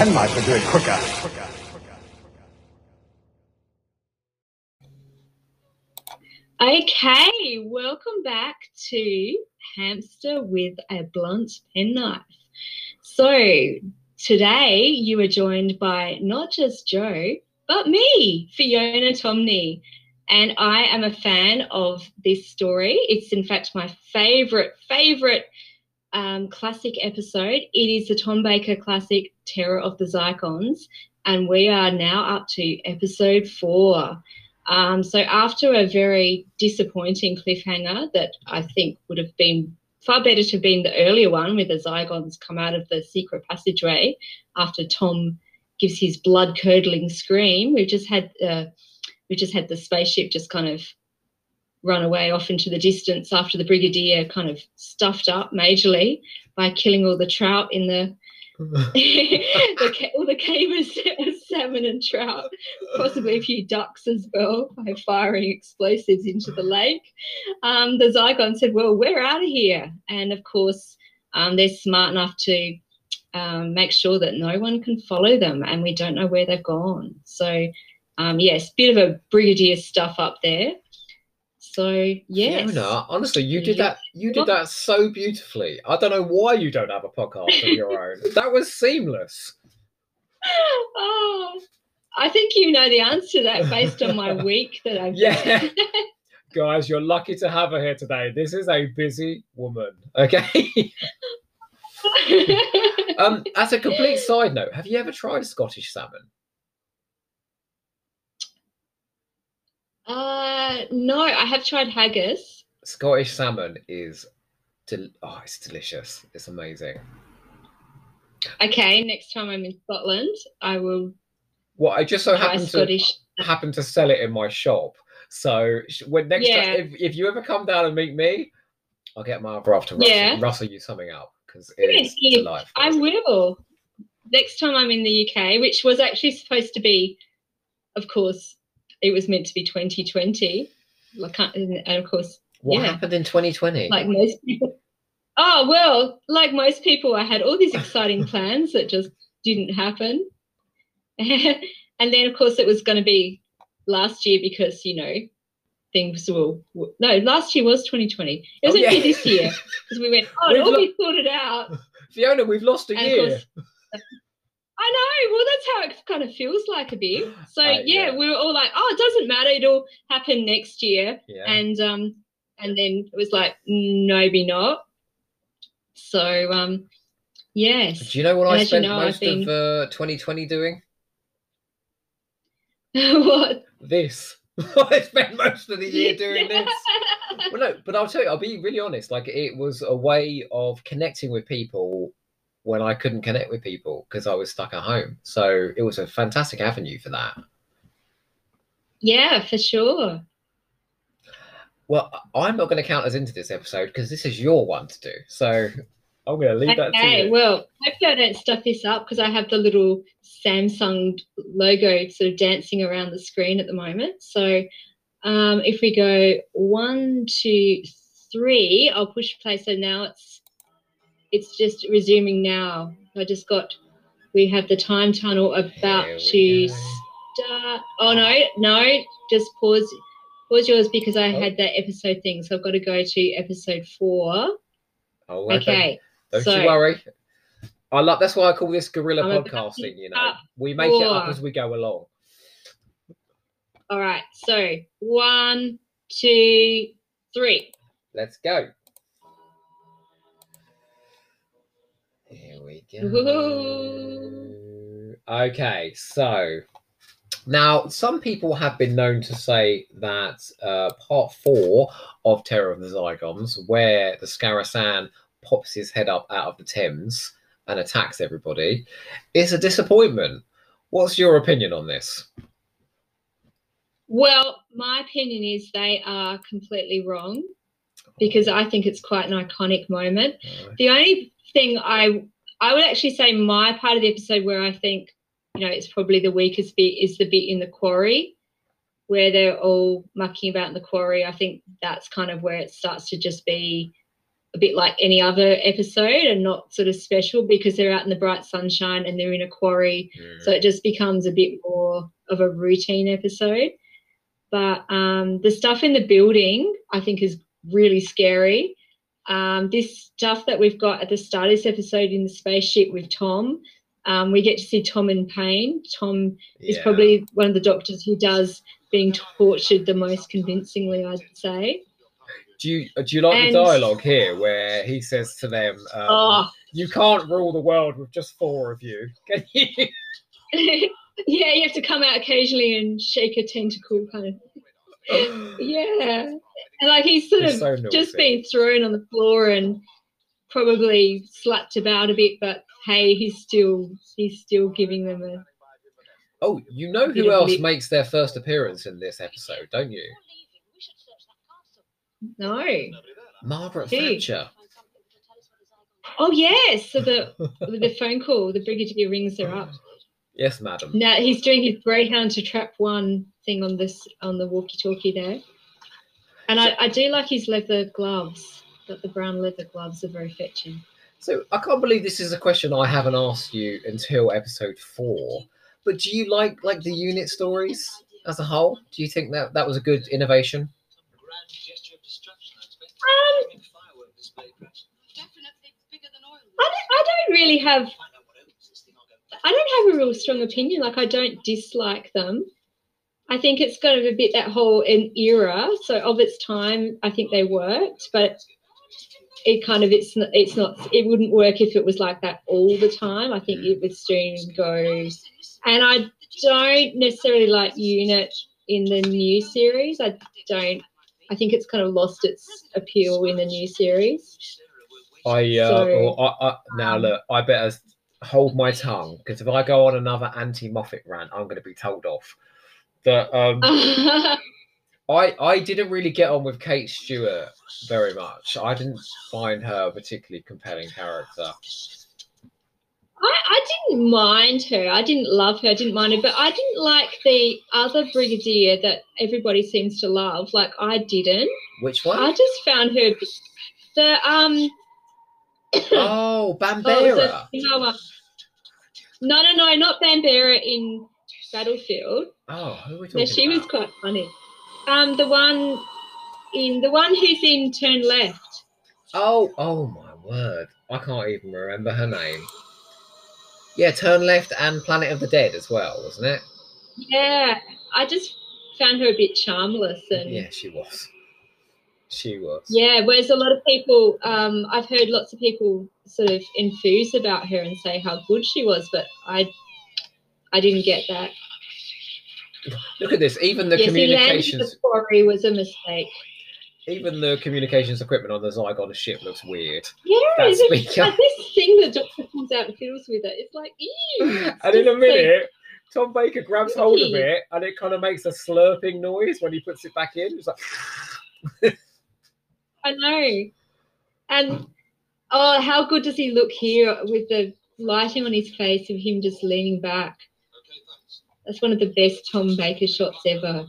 penknife would do it quicker. Okay, welcome back to Hamster with a Blunt Penknife. So, today you are joined by not just Joe, but me, Fiona Tomney. And I am a fan of this story. It's, in fact, my favorite, favorite um, classic episode. It is the Tom Baker classic, Terror of the Zygons. And we are now up to episode four. Um, so, after a very disappointing cliffhanger that I think would have been far better to have been the earlier one, where the Zygons come out of the secret passageway after Tom gives his blood curdling scream, we've just had uh, we just had the spaceship just kind of run away off into the distance after the brigadier kind of stuffed up majorly by killing all the trout in the the, all the cavers salmon and trout, possibly a few ducks as well by firing explosives into the lake. Um, the Zygon said, Well, we're out of here. And of course, um, they're smart enough to um, make sure that no one can follow them and we don't know where they've gone. So, um, yes, bit of a brigadier stuff up there. So yes, Fiona, honestly, you did that. You did that so beautifully. I don't know why you don't have a podcast of your own. That was seamless. Oh, I think you know the answer to that based on my week that I've. Yeah. Guys, you're lucky to have her here today. This is a busy woman. Okay. um, as a complete side note, have you ever tried Scottish salmon? Uh, no, I have tried haggis. Scottish salmon is, del- oh, it's delicious. It's amazing. Okay, next time I'm in Scotland, I will. Well, I just so happen Scottish. to happen to sell it in my shop. So when next Yeah. time, if, if you ever come down and meet me, I'll get my other half to rustle, Yeah. rustle you something up because Yes, it's yes, delightful. I will. Next time I'm in the UK, which was actually supposed to be, of course, it was meant to be 2020. Like, and of course, what yeah. happened in 2020? like most people. Oh well, like most people, I had all these exciting plans that just didn't happen. and then, of course, it was going to be last year because you know things will no. Last year was 2020. It was Oh, yeah. this year because we went. Oh, We've it'll lo- be sorted out. Fiona, we've lost a And of year. course, I know. Well, that's how it kind of feels like a bit. So Uh, yeah, yeah. we were all like, "Oh, it doesn't matter. It'll happen next year." yeah. And um, and then it was like, "Maybe not." So um, yes. Do you know what I as you spent know, most been- of uh, 2020 doing? what? This. I spent most of the year doing this. Well, no, but I'll tell you, I'll be really honest. Like, it was a way of connecting with people when I couldn't connect with people because I was stuck at home. So it was a fantastic avenue for that. yeah, for sure. Well, I'm not going to count us into this episode because this is your one to do. So I'm going to leave that to Okay, you. well, hopefully I don't stuff this up because I have the little Samsung logo sort of dancing around the screen at the moment. So um, if we go one, two, three, I'll push play. So now it's it's just resuming now. I just got we have the time tunnel about to go. start. Oh no, no, just pause pause yours because I Oh. had that episode thing. So I've got to go to episode four. Oh, Okay. Don't so- you worry. I love. That's why I call this guerrilla I'm podcasting. You know, we make it up as we go along. All right. So one, two, three. Let's go. We go. Woohoo. Okay, so now some people have been known to say that uh, part four of Terror of the Zygons, where the Skarasen pops his head up out of the Thames and attacks everybody, is a disappointment. What's your opinion on this? Well, my opinion is they are completely wrong because I think it's quite an iconic moment. Uh, The only thing I I would actually say my part of the episode where I think you know it's probably the weakest bit is the bit in the quarry where they're all mucking about in the quarry. I think that's kind of where it starts to just be a bit like any other episode and not sort of special because they're out in the bright sunshine and they're in a quarry. Mm. So it just becomes a bit more of a routine episode. But um, the stuff in the building, I think, is really scary. Um, this stuff that we've got at the start of this episode in the spaceship with Tom, um, we get to see Tom in pain. Tom is probably one of the doctors who does being tortured the most convincingly, I'd say. Do you do you like And- the dialogue here where he says to them, um, Oh, "You can't rule the world with just four of you, you?" yeah, you have to come out occasionally and shake a tentacle, kind of. Yeah, and like he's sort He's of so just been thrown on the floor and probably slapped about a bit, but hey, he's still he's still giving them a. Oh, you know who else lip- makes their first appearance in this episode, don't you? No. Margaret Who? Thatcher. Oh yes, so the the phone call, the brigadier rings her up. Yes, madam. Now he's doing his greyhound to trap one thing on this on the walkie-talkie there, and I, I do like his leather gloves. That the brown leather gloves are very fetching. So I can't believe this is a question I haven't asked you until episode four. But do you like like the unit stories as a whole? Do you think that that was a good innovation? Um, I don't, I don't really have I don't have a real strong opinion. Like I don't dislike them. I think it's kind of a bit that whole an era. So of its time, I think they worked, but it kind of it's not, it's not it wouldn't work if it was like that all the time. I think it would soon go. And I don't necessarily like unit in the new series. I don't. I think it's kind of lost its appeal in the new series. I uh, So, well, I, I, now um, look, I better hold my tongue because if I go on another anti-Moffat rant, I'm going to be told off. That um, I I I didn't really get on with Kate Stewart very much. I didn't find her a particularly compelling character. I I didn't mind her. I didn't love her. I didn't mind her, but I didn't like the other brigadier that everybody seems to love. Like I didn't. Which one? I just found her the um. Oh, Oh, Bambera. a- no, no, no, no, not Bambera in Battlefield. Oh, who are we talking she was quite funny. Um, the one in the one who's in Turn Left. Oh, oh my word! I can't even remember her name. Yeah, Turn Left and Planet of the Dead as well, wasn't it? Yeah, I just found her a bit charmless and Yeah, she was. She was. Yeah, whereas a lot of people, um, I've heard lots of people sort of enthuse about her and say how good she was, but I, I didn't get that. Look at this. Even the yes, he communications, the quarry was a mistake. even the communications equipment on the Zygon ship looks weird. Yeah, That it's like this thing the doctor comes out and fiddles with it. It's like, ew. And in a minute, Tom Baker grabs hold of it, and it kind of makes a slurping noise when he puts it back in. It's like, I know. And oh, how good does he look here with the lighting on his face of him just leaning back? That's one of the best Tom Baker shots ever.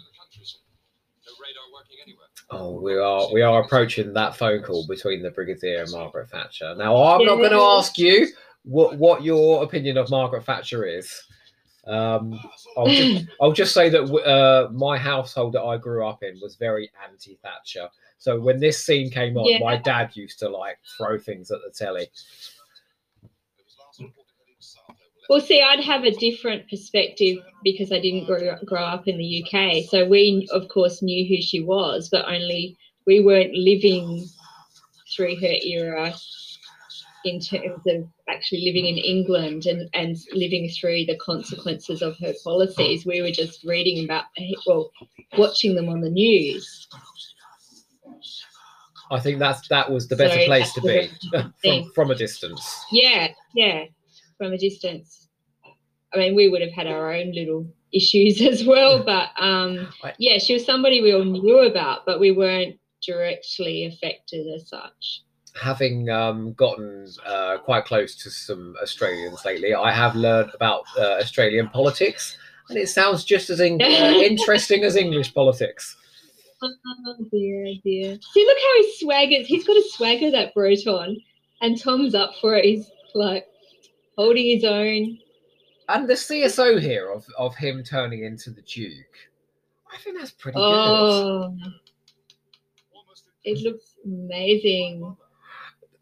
oh, we are we are approaching that phone call between the Brigadier and Margaret Thatcher. Now, I'm not going to ask you what what your opinion of Margaret Thatcher is. Um, I'll just, I'll just say that uh, my household that I grew up in was very anti Thatcher. So when this scene came on, Yeah. my dad used to like throw things at the telly. Well, see, I'd have a different perspective because I didn't grow, grow up in the UK. So we, of course, knew who she was, but only we weren't living through her era in terms of actually living in England and, and living through the consequences of her policies. We were just reading about, well, watching them on the news. I think that's that was the better So place to be from, from a distance. Yeah, yeah, from a distance. I mean, we would have had our own little issues as well, but um, yeah, she was somebody we all knew about, but we weren't directly affected as such. Having um, gotten uh, quite close to some Australians lately, I have learned about uh, Australian politics, and it sounds just as in- uh, interesting as English politics. Oh dear, dear. See, look how he swaggers. He's got a swagger that Broton, and Tom's up for it. He's like holding his own. And the CSO here of, of him turning into the Duke, I think that's pretty good. Oh, it looks amazing.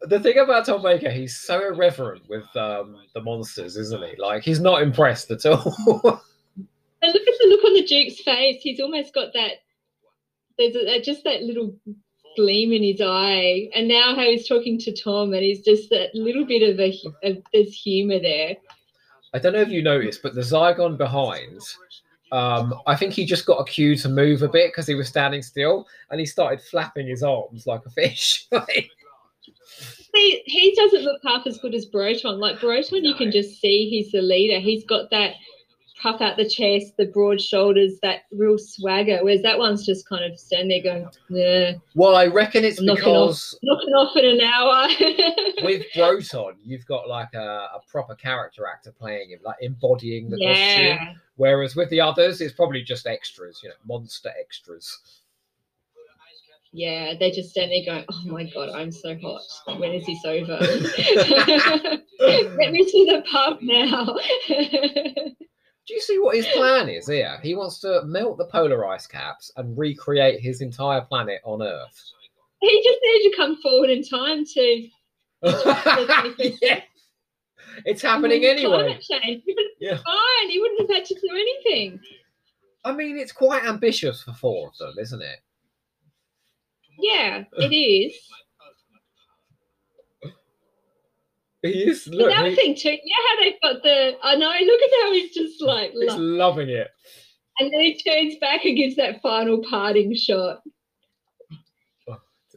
The thing about Tom Baker, he's so irreverent with um, the monsters, isn't he? Like he's not impressed at all. And look at the look on the Duke's face. He's almost got that. There's a, just that little gleam in his eye. And now how he's talking to Tom, and he's just that little bit of a of, there's humour there. I don't know if you noticed, but the Zygon behind, um, I think he just got a cue to move a bit because he was standing still, and he started flapping his arms like a fish. See, he doesn't look half as good as Broton. Like Broton, you can just see he's the leader. He's got that puff out the chest, the broad shoulders, that real swagger. Whereas that one's just kind of standing there going, yeah. well, I reckon it's knocking off. because knocking off in an hour. with Broton, you've got like a, a proper character actor playing him, like embodying the costume. Whereas with the others, it's probably just extras, you know, monster extras. Yeah, they just stand there going, "Oh my god, I'm so hot. When is this over? Let me to the pub now." Do you see what his plan is here? He wants to melt the polar ice caps and recreate his entire planet on Earth. he just needed to come forward in time to yeah. It's happening anyway. Climate change. He would have Yeah. fine. He wouldn't have had to do anything. I mean, it's quite ambitious for four of them, isn't it? Yeah, it is. He is. Look, other he- thing too, know how they've got the I know, look at how he's just like he's lo- loving it. and then he turns back and gives that final parting shot. Oh.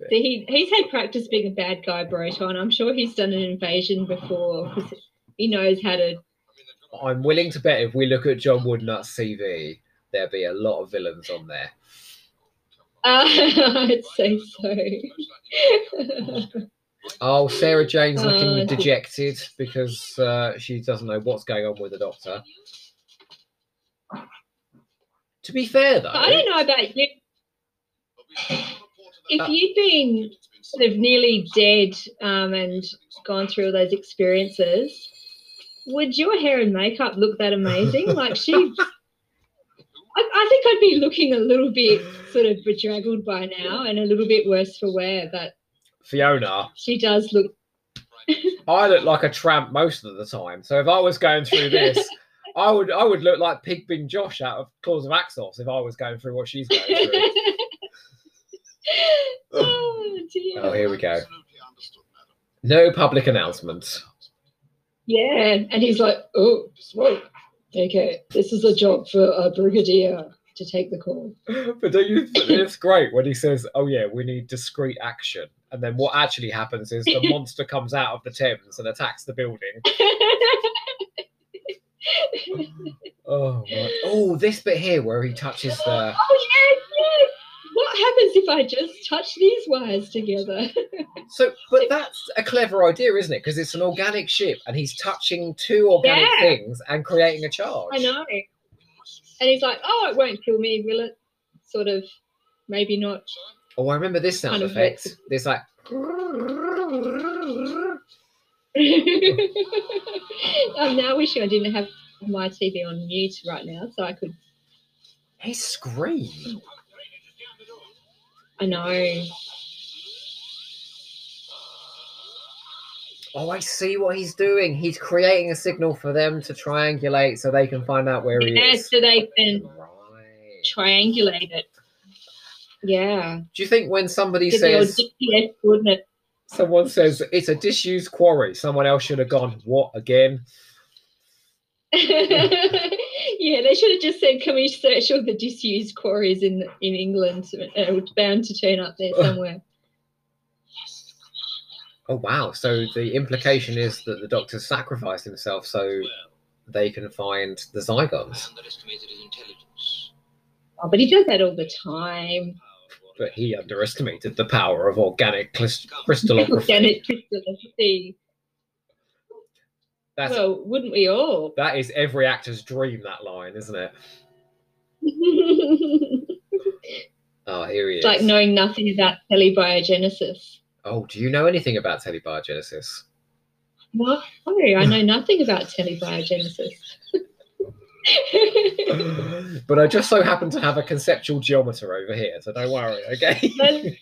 See, he, he's had practice being a bad guy, Broton. I'm sure he's done an invasion before because he knows how to. I'm willing to bet if we look at John Woodnutt's CV, there'll be a lot of villains on there. Uh, I'd say so. Oh, Sarah Jane's looking Uh, dejected because uh, she doesn't know what's going on with the doctor. To be fair, though, I don't know about you. If Uh, you'd been sort of nearly dead um, and gone through all those experiences, would your hair and makeup look that amazing? Like she, I, I think I'd be looking a little bit sort of bedraggled by now and a little bit worse for wear, but Fiona, she does look. I look like a tramp most of the time. So if I was going through this, I would I would look like Pig Bin Josh out of Claws of Axos if I was going through what she's going through. oh dear. oh, here we go. No public announcements. Yeah, and he's like, "Oh, whoa, okay, this is a job for a brigadier to take the call." But don't you? It's great when he says, "Oh yeah, we need discreet action," and then what actually happens is the monster comes out of the Thames and attacks the building. Oh, my. oh, this bit here where he touches the. Oh yes, yes. What happens if I just touch these wires together? So, but that's a clever idea, isn't it? Because it's an organic ship, and he's touching two organic Yeah. things and creating a charge. I know. And he's like, "Oh, it won't kill me, will it?" Sort of, maybe not. Oh, I remember this sound Kind of effect. makes This like. I'm oh, now wishing I didn't have my TV on mute right now, so I could. He scream. I know. Oh, I see what he's doing. He's creating a signal for them to triangulate so they can find out where he Yeah, is. so they can Right. triangulate it. Yeah. Do you think when somebody Get the old says GPS someone says it's a disused quarry, someone else should have gone, What again? yeah, they should have just said, "Can we search all the disused quarries in in England?" Uh, It's bound to turn up there somewhere. Oh wow. So the implication is that the doctor sacrificed himself so they can find the Zygons. underestimated his intelligence. Oh, but he does that all the time. But he underestimated the power of organic crys- crystallography. Organic crystallography. That's Well, wouldn't we all? that is every actor's dream, that line, isn't it? Oh, here he is. It's like knowing nothing about telebiogenesis. Oh, do you know anything about telebiogenesis? No, I know nothing about telebiogenesis. but I just so happen to have a conceptual geometer over here, so don't worry, okay? That's right.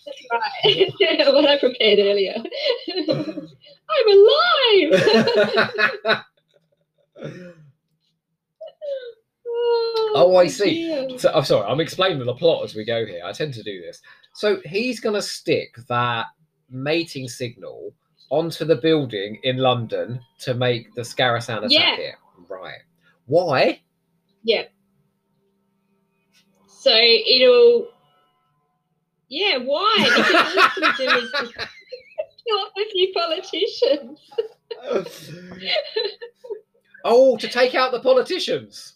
what I prepared earlier. I'm alive. Oh, I oh, see. dear. so I'm sorry, I'm explaining the plot as we go here. I tend to do this. So he's going to stick that mating signal onto the building in London to make the Skarasen attack Yeah. here. Right. Why? Yeah. So it'll. Yeah, why? Because all do is off a few politicians. oh, to take out the politicians.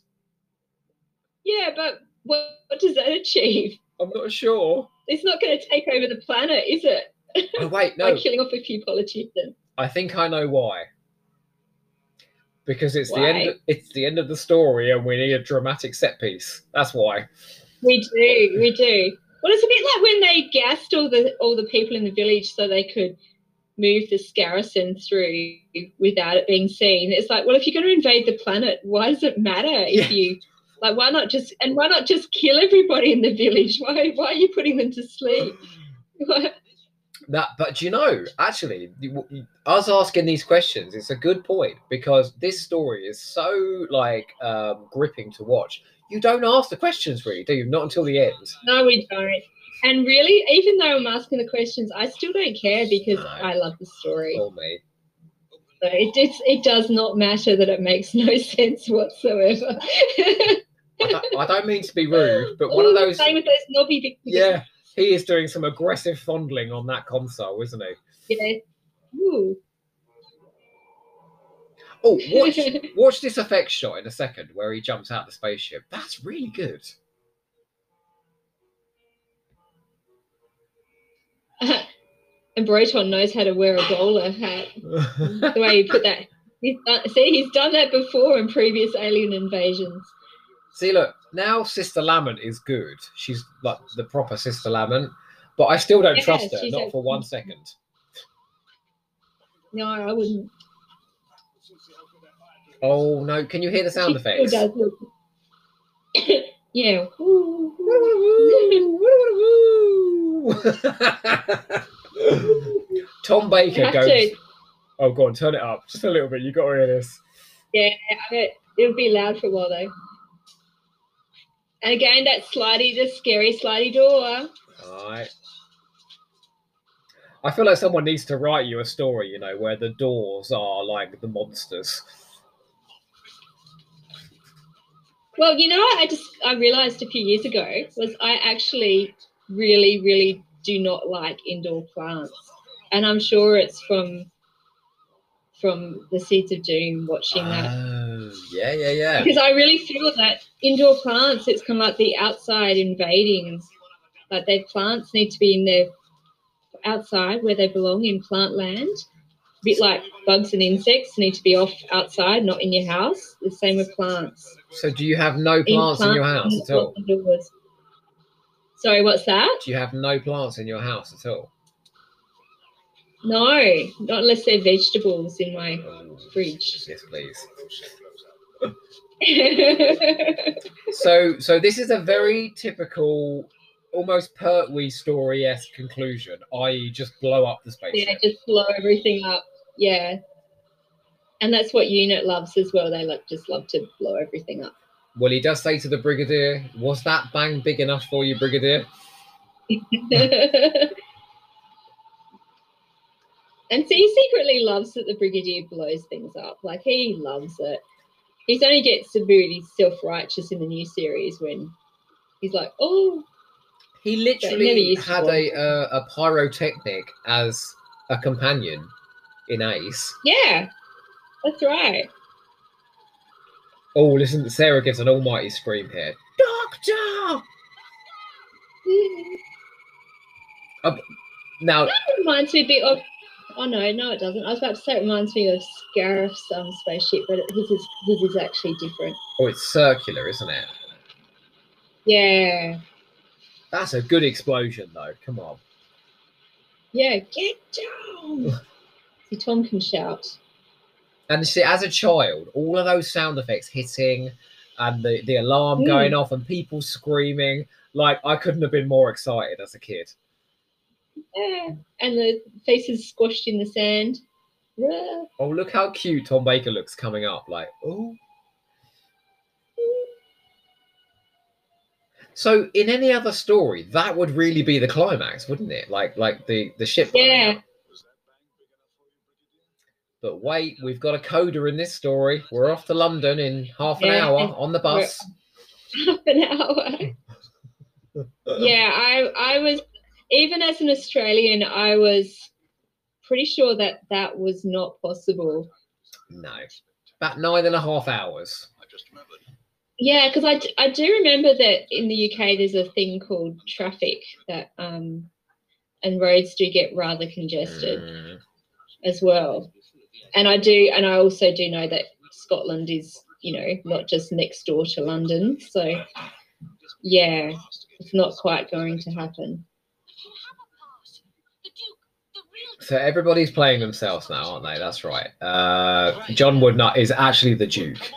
Yeah, but what, what does that achieve? I'm not sure. It's not going to take over the planet, is it? Oh wait, By killing off a few politicians. I think I know why. Because it's the end. It's the end of the story, and we need a dramatic set piece. That's why. We do, we do. Well, it's a bit like when they gassed all the all the people in the village so they could move the Skarasen through without it being seen. It's like, well, if you're going to invade the planet, why does it matter if Yeah. you like? Why not just and why not just kill everybody in the village? Why why are you putting them to sleep? That, but you know, actually, us asking these questions, it's a good point because this story is so like um, gripping to watch. You don't ask the questions, really, do you? Not until the end. no, we don't. And really, even though I'm asking the questions, I still don't care because No. I love the story. Or me. So it, it's, it does not matter that it makes no sense whatsoever. I don't, I don't mean to be rude, but one of those. Same with those knobby Yeah, he is doing some aggressive fondling on that console, isn't he? Yeah. Ooh. Oh, watch, watch this effect shot in a second where he jumps out the spaceship. That's really good. and Broton knows how to wear a bowler hat. The way he put that. He's done, see, he's done that before in previous alien invasions. See, look, now Sister Lamont is good. She's like the proper Sister Lamont, but I still don't Yeah, trust her, not a- for one second. No, I wouldn't. Oh no, can you hear the sound She effects? does look- yeah. Tom Baker goes. to. Oh, go on, turn it up just a little bit. You got to hear this. Yeah, I- it'll be loud for a while though. And again, that slidey, the scary slidey door. All right. I feel like someone needs to write you a story, you know, where the doors are like the monsters. Well, you know, what I just I realized a few years ago was I actually really, really do not like indoor plants, and I'm sure it's from from the Seeds of Doom watching that Oh, yeah, yeah, yeah. because I really feel that indoor plants it's kind of like the outside invading, like their plants need to be in their outside where they belong in plant land. A bit like bugs and insects need to be off outside, not in your house. The same with plants So, do you have no plants in your house at all? indoors. Sorry, what's that? Do you have no plants in your house at all? No, not unless they're vegetables in my Oh, fridge. yes, please. So, so this is a very typical, almost Pertwee story esque conclusion, i.e., just blow up the spaceship. yeah, just blow everything up. Yeah. And that's what Unit loves as well. They like just love to blow everything up. Well, he does say to the Brigadier, "Was that bang big enough for you, Brigadier?" and so he secretly loves that the Brigadier blows things up. Like he loves it. He only gets severely self righteous in the new series when he's like, oh, He literally had a uh, a pyrotechnic as a companion in Ace. yeah, that's right. Oh, listen, Sarah gives an almighty scream here. Doctor! Now, That reminds me a bit of. Oh no, no, it doesn't. I was about to say it reminds me of Scarif's um, spaceship, but his is his is actually different. oh, it's circular, isn't it? Yeah, That's a good explosion, though. Come on. Yeah, get down. See, Tom can shout. And see, as a child, all of those sound effects hitting and the, the alarm Mm. going off and people screaming, like I couldn't have been more excited as a kid. Yeah. And the faces squashed in the sand. Ruh. Oh, look how cute Tom Baker looks coming up. Like, oh. So, in any other story, that would really be the climax, wouldn't it? Like, like the the ship. Yeah. But wait, we've got a coda in this story. We're off to London in half an Yeah, hour on the bus. Half an hour. yeah, I I was even as an Australian, I was pretty sure that that was not possible. No, about nine and a half hours. I just remembered. Yeah, because I, I do remember that in the UK there's a thing called traffic that um and roads do get rather congested Mm. as well. And I do and I also do know that Scotland is, you know, not just next door to London. So yeah, it's not quite going to happen. So everybody's playing themselves now, aren't they? That's right. Uh, John Woodnutt is actually the Duke.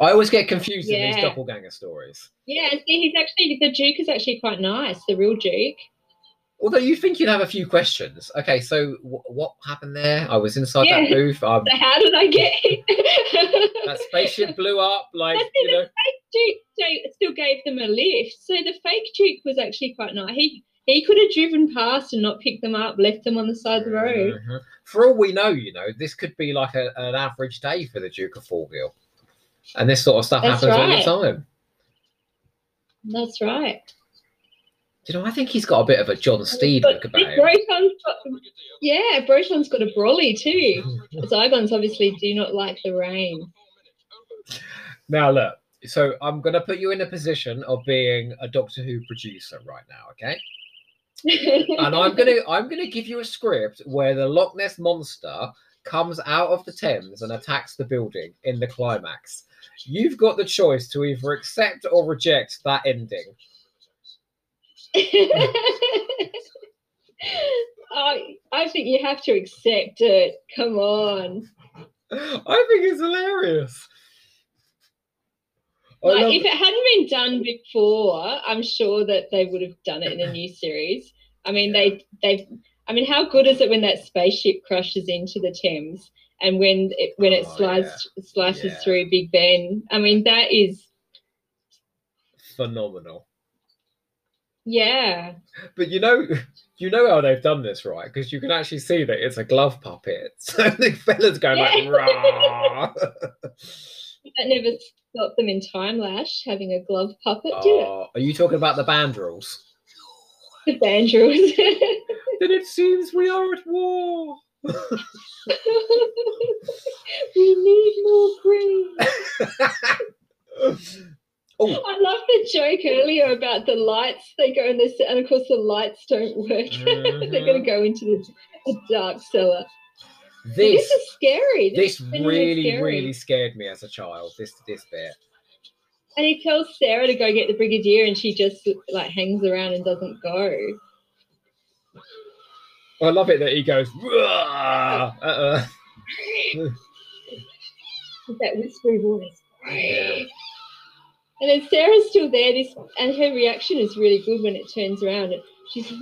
I always get confused in these Yeah. doppelganger stories. Yeah, and see, he's actually the Duke is actually quite nice, the real Duke. Although you think you'd have a few questions. Okay, so w- what happened there? I was inside that Yeah. booth. Um, So how did I get that spaceship blew up. Like That's you know, the fake Duke Duke still gave them a lift. So the fake Duke was actually quite nice. He he could have driven past and not picked them up, left them on the side of the road. Mhm. For all we know, you know, this could be like a, an average day for the Duke of Forgill, and this sort of stuff That's happens right. all the time. That's right. You know, I think he's got a bit of a John Steed look about him. Got, yeah, Broton's got a brolly too. Zygons obviously do not like the rain. Now look, so I'm gonna put you in a position of being a Doctor Who producer right now, okay? And I'm gonna I'm gonna give you a script where the Loch Ness monster comes out of the Thames and attacks the building in the climax. You've got the choice to either accept or reject that ending. I, I think you have to accept it. Come on. I think it's hilarious. Like, if it hadn't been done before, I'm sure that they would have done it in a new series. I mean, they they've. I mean, how good is it when that spaceship crashes into the Thames and when it when it Oh, slides slices Yeah. through Big Ben? I mean, that is phenomenal. yeah. But you know, you know how they've done this, right? Because you can actually see that it's a glove puppet. So the fella's going Yeah. like, Rah! That never stopped them in Timelash having a glove puppet, did it? Oh, are you talking about the bandrils? The Bandrils. Then it seems we are at war. we need more green. oh, I love the joke earlier about the lights. They go in this, and of course the lights don't work. They're going to mm-hmm. go into the, the dark cellar. This This is scary. this is genuinely really scary. really scared me as a child. This this bit. And he tells Sarah to go get the brigadier, and she just like hangs around and doesn't go. I love it that he goes. Uh-uh. That whispery voice. Yeah. And then Sarah's still there. This and her reaction is really good when it turns around. And she's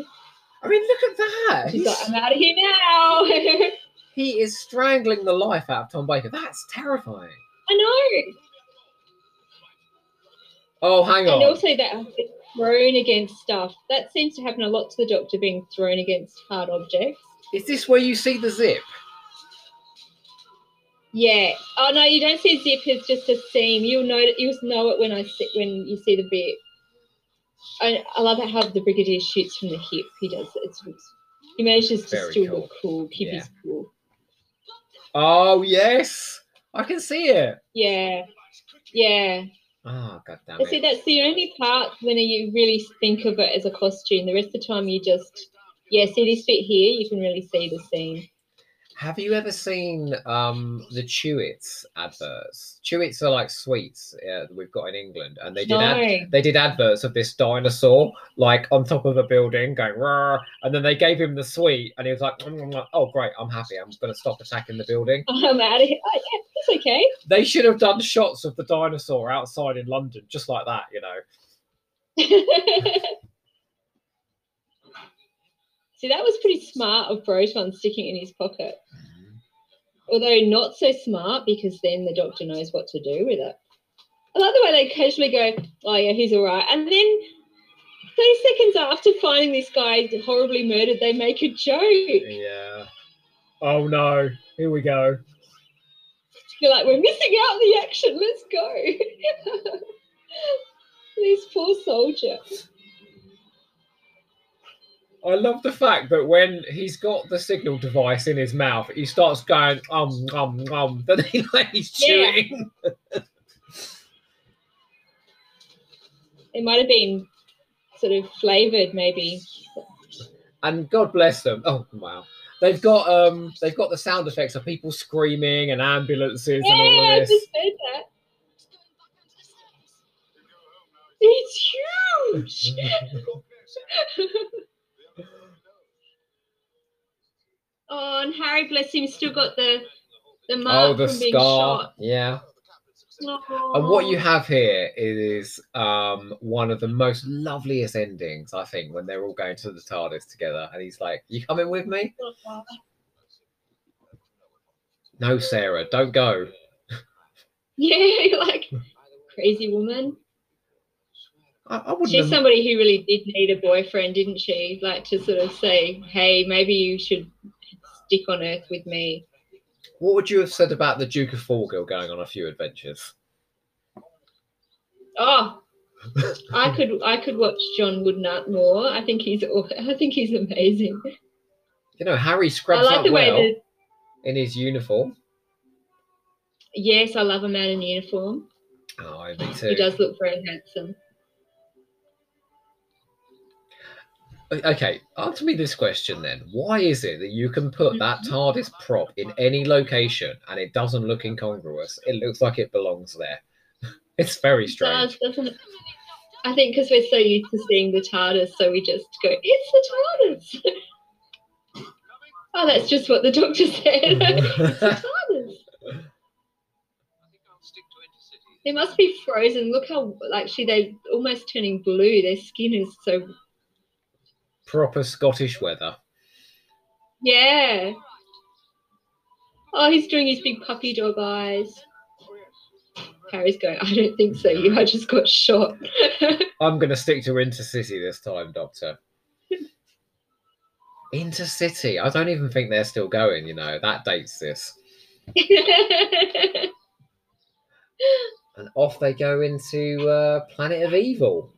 I mean, look at that. she's He's- like, "I'm out of here now." he is strangling the life out of Tom Baker. That's terrifying. I know. Oh, hang on. And also that thrown against stuff. That seems to happen a lot to the Doctor being thrown against hard objects. Is this where you see the zip? Yeah. Oh no, you don't see a zip. It's just a seam. You'll know. You'll know it when I see when you see the bit. I, I love how the Brigadier shoots from the hip. He does. It's, it's he manages to Very still cool. look cool. Keep Yeah. his cool. Oh yes, I can see it. Yeah. Yeah. Ah, oh god damn I see that's the only part when you really think of it as a costume. The rest of the time you just yeah, see this bit here, you can really see the scene. Have you ever seen um the Chewits adverts? Chewits are like sweets that we've got in England, and they did No. ad- they did adverts of this dinosaur like on top of a building going Rawr, and then they gave him the sweet, and he was like, "Mm, mm, mm. "Oh great, I'm happy. I'm going to stop attacking the building." I'm out of here. Oh, yeah, that's okay. They should have done shots of the dinosaur outside in London, just like that, you know. See, that was pretty smart of Broton sticking it in his pocket. Mm-hmm. Although not so smart because then the doctor knows what to do with it. I like the way they casually go, oh yeah, he's all right. And then 30 seconds after finding this guy horribly murdered, they make a joke. Yeah. Oh no, here we go. You're like, we're missing out on the action. Let's go. this poor soldier. I love the fact that when he's got the signal device in his mouth, he starts going um um um. Then he like he's Yeah. chewing. It might have been sort of flavored, maybe. And God bless them. Oh wow, they've got um they've got the sound effects of people screaming and ambulances and Yeah, all I just this. said that. It's huge. oh, and Harry, bless him, still got the the Oh, mark the from being scar. shot. Yeah. And what you Oh. have here is um, one of the most loveliest endings, I think, when they're all going to the TARDIS together, and he's like, "You coming with me?" No, Sarah, don't go. Yeah, you're like crazy woman. I, I wouldn't. She's have- somebody who really did need a boyfriend, didn't she? Like to sort of say, "Hey, maybe you should stick on Earth with me." What would you have said about the Duke of Forgill going on a few adventures? Oh, I could I could watch John Woodnutt more. I think he's I think he's amazing. You know, Harry scrubs like up the way well that in his uniform. yes, I love a man in uniform. Oh, me too. He does look very handsome. Okay, answer me this question then. Why is it that you can put that Mm-hmm. TARDIS prop in any location and it doesn't look incongruous? It looks like it belongs there. It's very strange. does, doesn't it? I think because we're so used to seeing the TARDIS, so we just go, "It's the TARDIS." oh, that's just what the doctor said. it's the TARDIS. I think I'll stick to Intercity. They must be frozen. Look how actually they're almost turning blue. Their skin is so Proper Scottish weather. yeah. Oh, he's doing his big puppy dog eyes. Harry's going, I don't think so. You I just got shot. I'm going to stick to Intercity this time, Doctor. Intercity. I don't even think they're still going, you know. That dates this. And off they go into uh, Planet of Evil.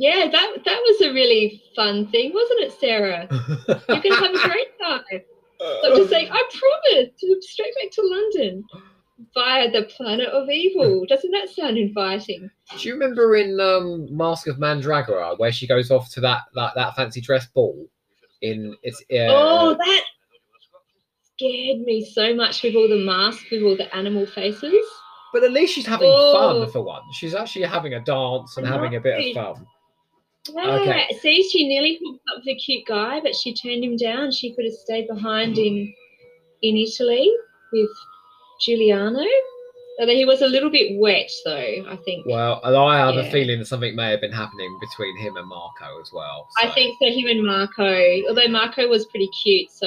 Yeah, that that was a really fun thing, wasn't it, Sarah? You're gonna have a great time. Doctor saying, I promise to straight back to London via the planet of evil. Doesn't that sound inviting? Do you remember in um, Masque of Mandragora where she goes off to that that, that fancy dress ball? In it's uh, oh, that scared me so much with all the masks, with all the animal faces. but at least she's having Oh. fun for once. She's actually having a dance and having a bit of fun. Yeah, Okay. see, she nearly hooked up with a cute guy, but she turned him down. She could have stayed behind in in Italy with Giuliano. Although he was a little bit wet, though. I think. Well, I have a feeling that something may have been happening between him and Marco as well. I think so. Him and Marco, although Marco was pretty cute, so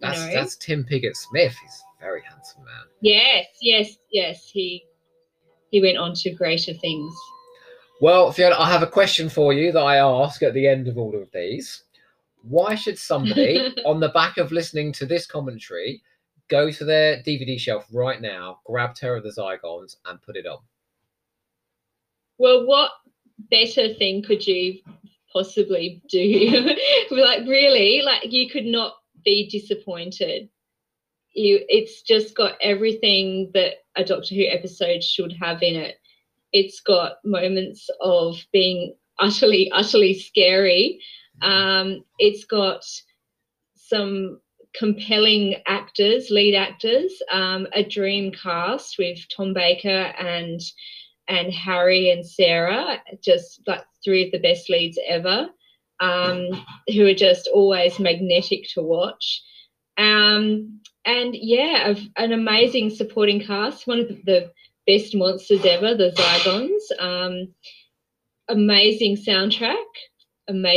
that's know. that's Tim Pigott Smith. He's a very handsome man. yes, yes, yes. He he went on to greater things. Well, Fiona, I have a question for you that I ask at the end of all of these. Why should somebody, on the back of listening to this commentary, go to their DVD shelf right now, grab Terror of the Zygons, and put it on? Well, what better thing could you possibly do? like really, like you could not be disappointed. You it's just got everything that a Doctor Who episode should have in it. It's got moments of being utterly, utterly scary. Um, it's got some compelling actors, lead actors, um, a dream cast with Tom Baker and and Harry and Sarah, just like three of the best leads ever, um, who are just always magnetic to watch. Um, and yeah, an amazing supporting cast, one of the best monsters ever, the Zygons. Um, amazing soundtrack, amazing.